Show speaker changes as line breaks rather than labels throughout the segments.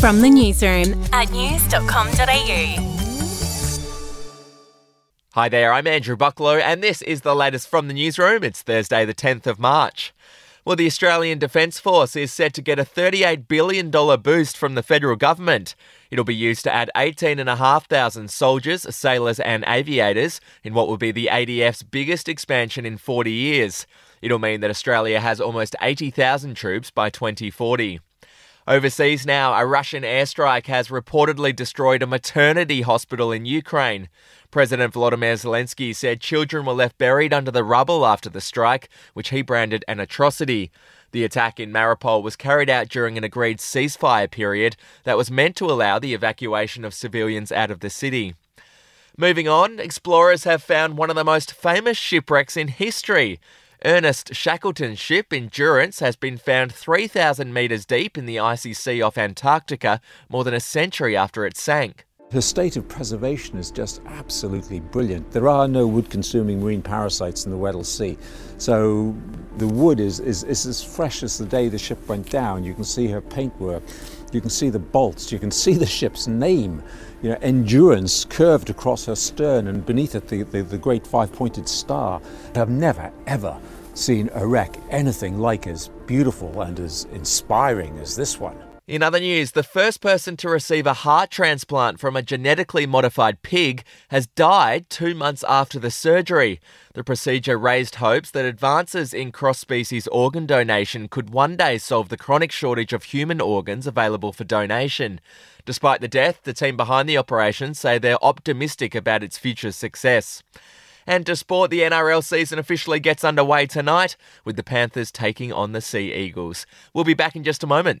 from the newsroom at news.com.au.
Hi there, I'm Andrew Bucklow, and this is the latest from the newsroom. It's Thursday, the 10th of March. Well, the Australian Defence Force is set to get a $38 billion boost from the federal government. It'll be used to add 18,500 soldiers, sailors, and aviators in what will be the ADF's biggest expansion in 40 years. It'll mean that Australia has almost 80,000 troops by 2040. Overseas now, a Russian airstrike has reportedly destroyed a maternity hospital in Ukraine. President Volodymyr Zelensky said children were left buried under the rubble after the strike, which he branded an atrocity. The attack in Mariupol was carried out during an agreed ceasefire period that was meant to allow the evacuation of civilians out of the city. Moving on, explorers have found one of the most famous shipwrecks in history. Ernest Shackleton's ship Endurance has been found 3,000 metres deep in the icy sea off Antarctica more than a century after it sank.
Her state of preservation is just absolutely brilliant. There are no wood consuming marine parasites in the Weddell Sea. So the wood is, is, is as fresh as the day the ship went down. You can see her paintwork, you can see the bolts, you can see the ship's name. You know, endurance curved across her stern and beneath it the, the, the great five pointed star. I've never, ever seen a wreck anything like as beautiful and as inspiring as this one.
In other news, the first person to receive a heart transplant from a genetically modified pig has died two months after the surgery. The procedure raised hopes that advances in cross species organ donation could one day solve the chronic shortage of human organs available for donation. Despite the death, the team behind the operation say they're optimistic about its future success. And to sport, the NRL season officially gets underway tonight with the Panthers taking on the Sea Eagles. We'll be back in just a moment.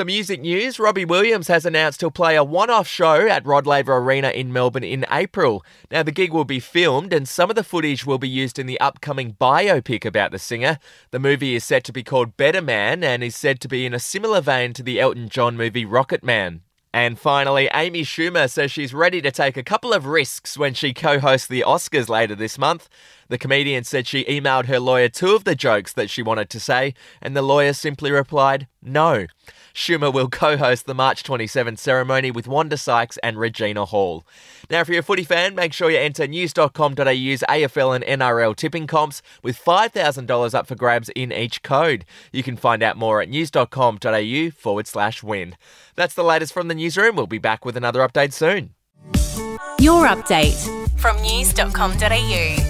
To music news, Robbie Williams has announced he'll play a one off show at Rod Laver Arena in Melbourne in April. Now, the gig will be filmed and some of the footage will be used in the upcoming biopic about the singer. The movie is set to be called Better Man and is said to be in a similar vein to the Elton John movie Rocketman. And finally, Amy Schumer says she's ready to take a couple of risks when she co hosts the Oscars later this month. The comedian said she emailed her lawyer two of the jokes that she wanted to say, and the lawyer simply replied, no. Schumer will co host the March 27 ceremony with Wanda Sykes and Regina Hall. Now, if you're a footy fan, make sure you enter news.com.au's AFL and NRL tipping comps with $5,000 up for grabs in each code. You can find out more at news.com.au forward slash win. That's the latest from the newsroom. We'll be back with another update soon.
Your update from news.com.au.